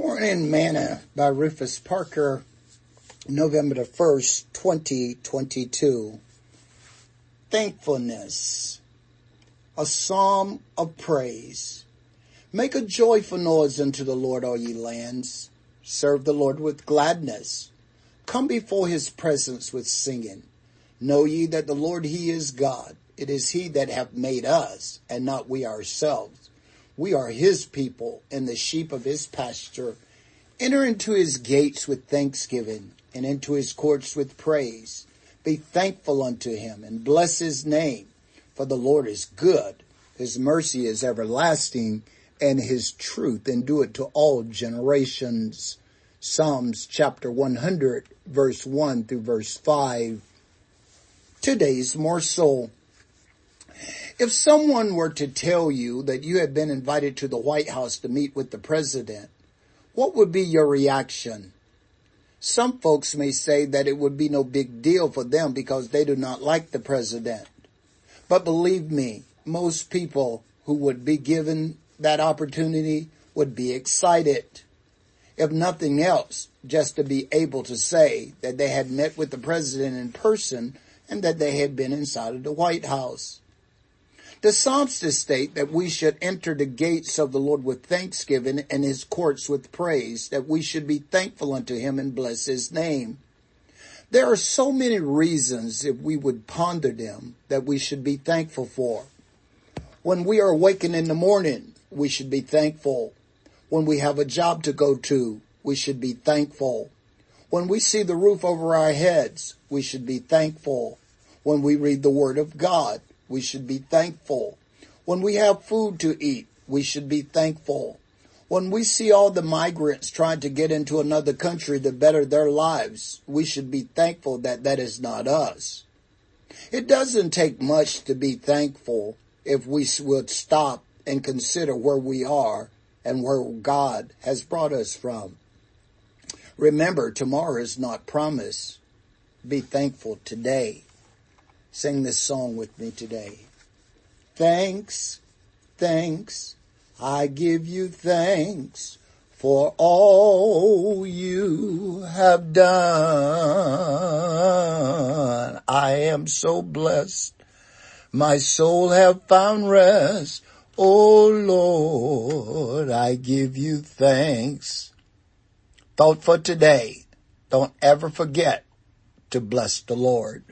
Morning Manna by Rufus Parker, November the 1st, 2022. Thankfulness. A psalm of praise. Make a joyful noise unto the Lord, all ye lands. Serve the Lord with gladness. Come before his presence with singing. Know ye that the Lord, he is God. It is he that hath made us, and not we ourselves. We are his people and the sheep of his pasture. Enter into his gates with thanksgiving and into his courts with praise. Be thankful unto him and bless his name. For the Lord is good. His mercy is everlasting and his truth endureth to all generations. Psalms chapter 100 verse 1 through verse 5. Today's morsel. If someone were to tell you that you had been invited to the White House to meet with the president, what would be your reaction? Some folks may say that it would be no big deal for them because they do not like the president. But believe me, most people who would be given that opportunity would be excited. If nothing else, just to be able to say that they had met with the president in person and that they had been inside of the White House. The Psalmist state that we should enter the gates of the Lord with thanksgiving and his courts with praise, that we should be thankful unto him and bless his name. There are so many reasons, if we would ponder them, that we should be thankful for. When we are awakened in the morning, we should be thankful. When we have a job to go to, we should be thankful. When we see the roof over our heads, we should be thankful. When we read the Word of God, we should be thankful. When we have food to eat, we should be thankful. When we see all the migrants trying to get into another country to better their lives, we should be thankful that that is not us. It doesn't take much to be thankful if we would stop and consider where we are and where God has brought us from. Remember, tomorrow is not promised. Be thankful today. Sing this song with me today. Thanks, thanks, I give you thanks for all you have done. I am so blessed. My soul have found rest. Oh Lord, I give you thanks. Thought for today. Don't ever forget to bless the Lord.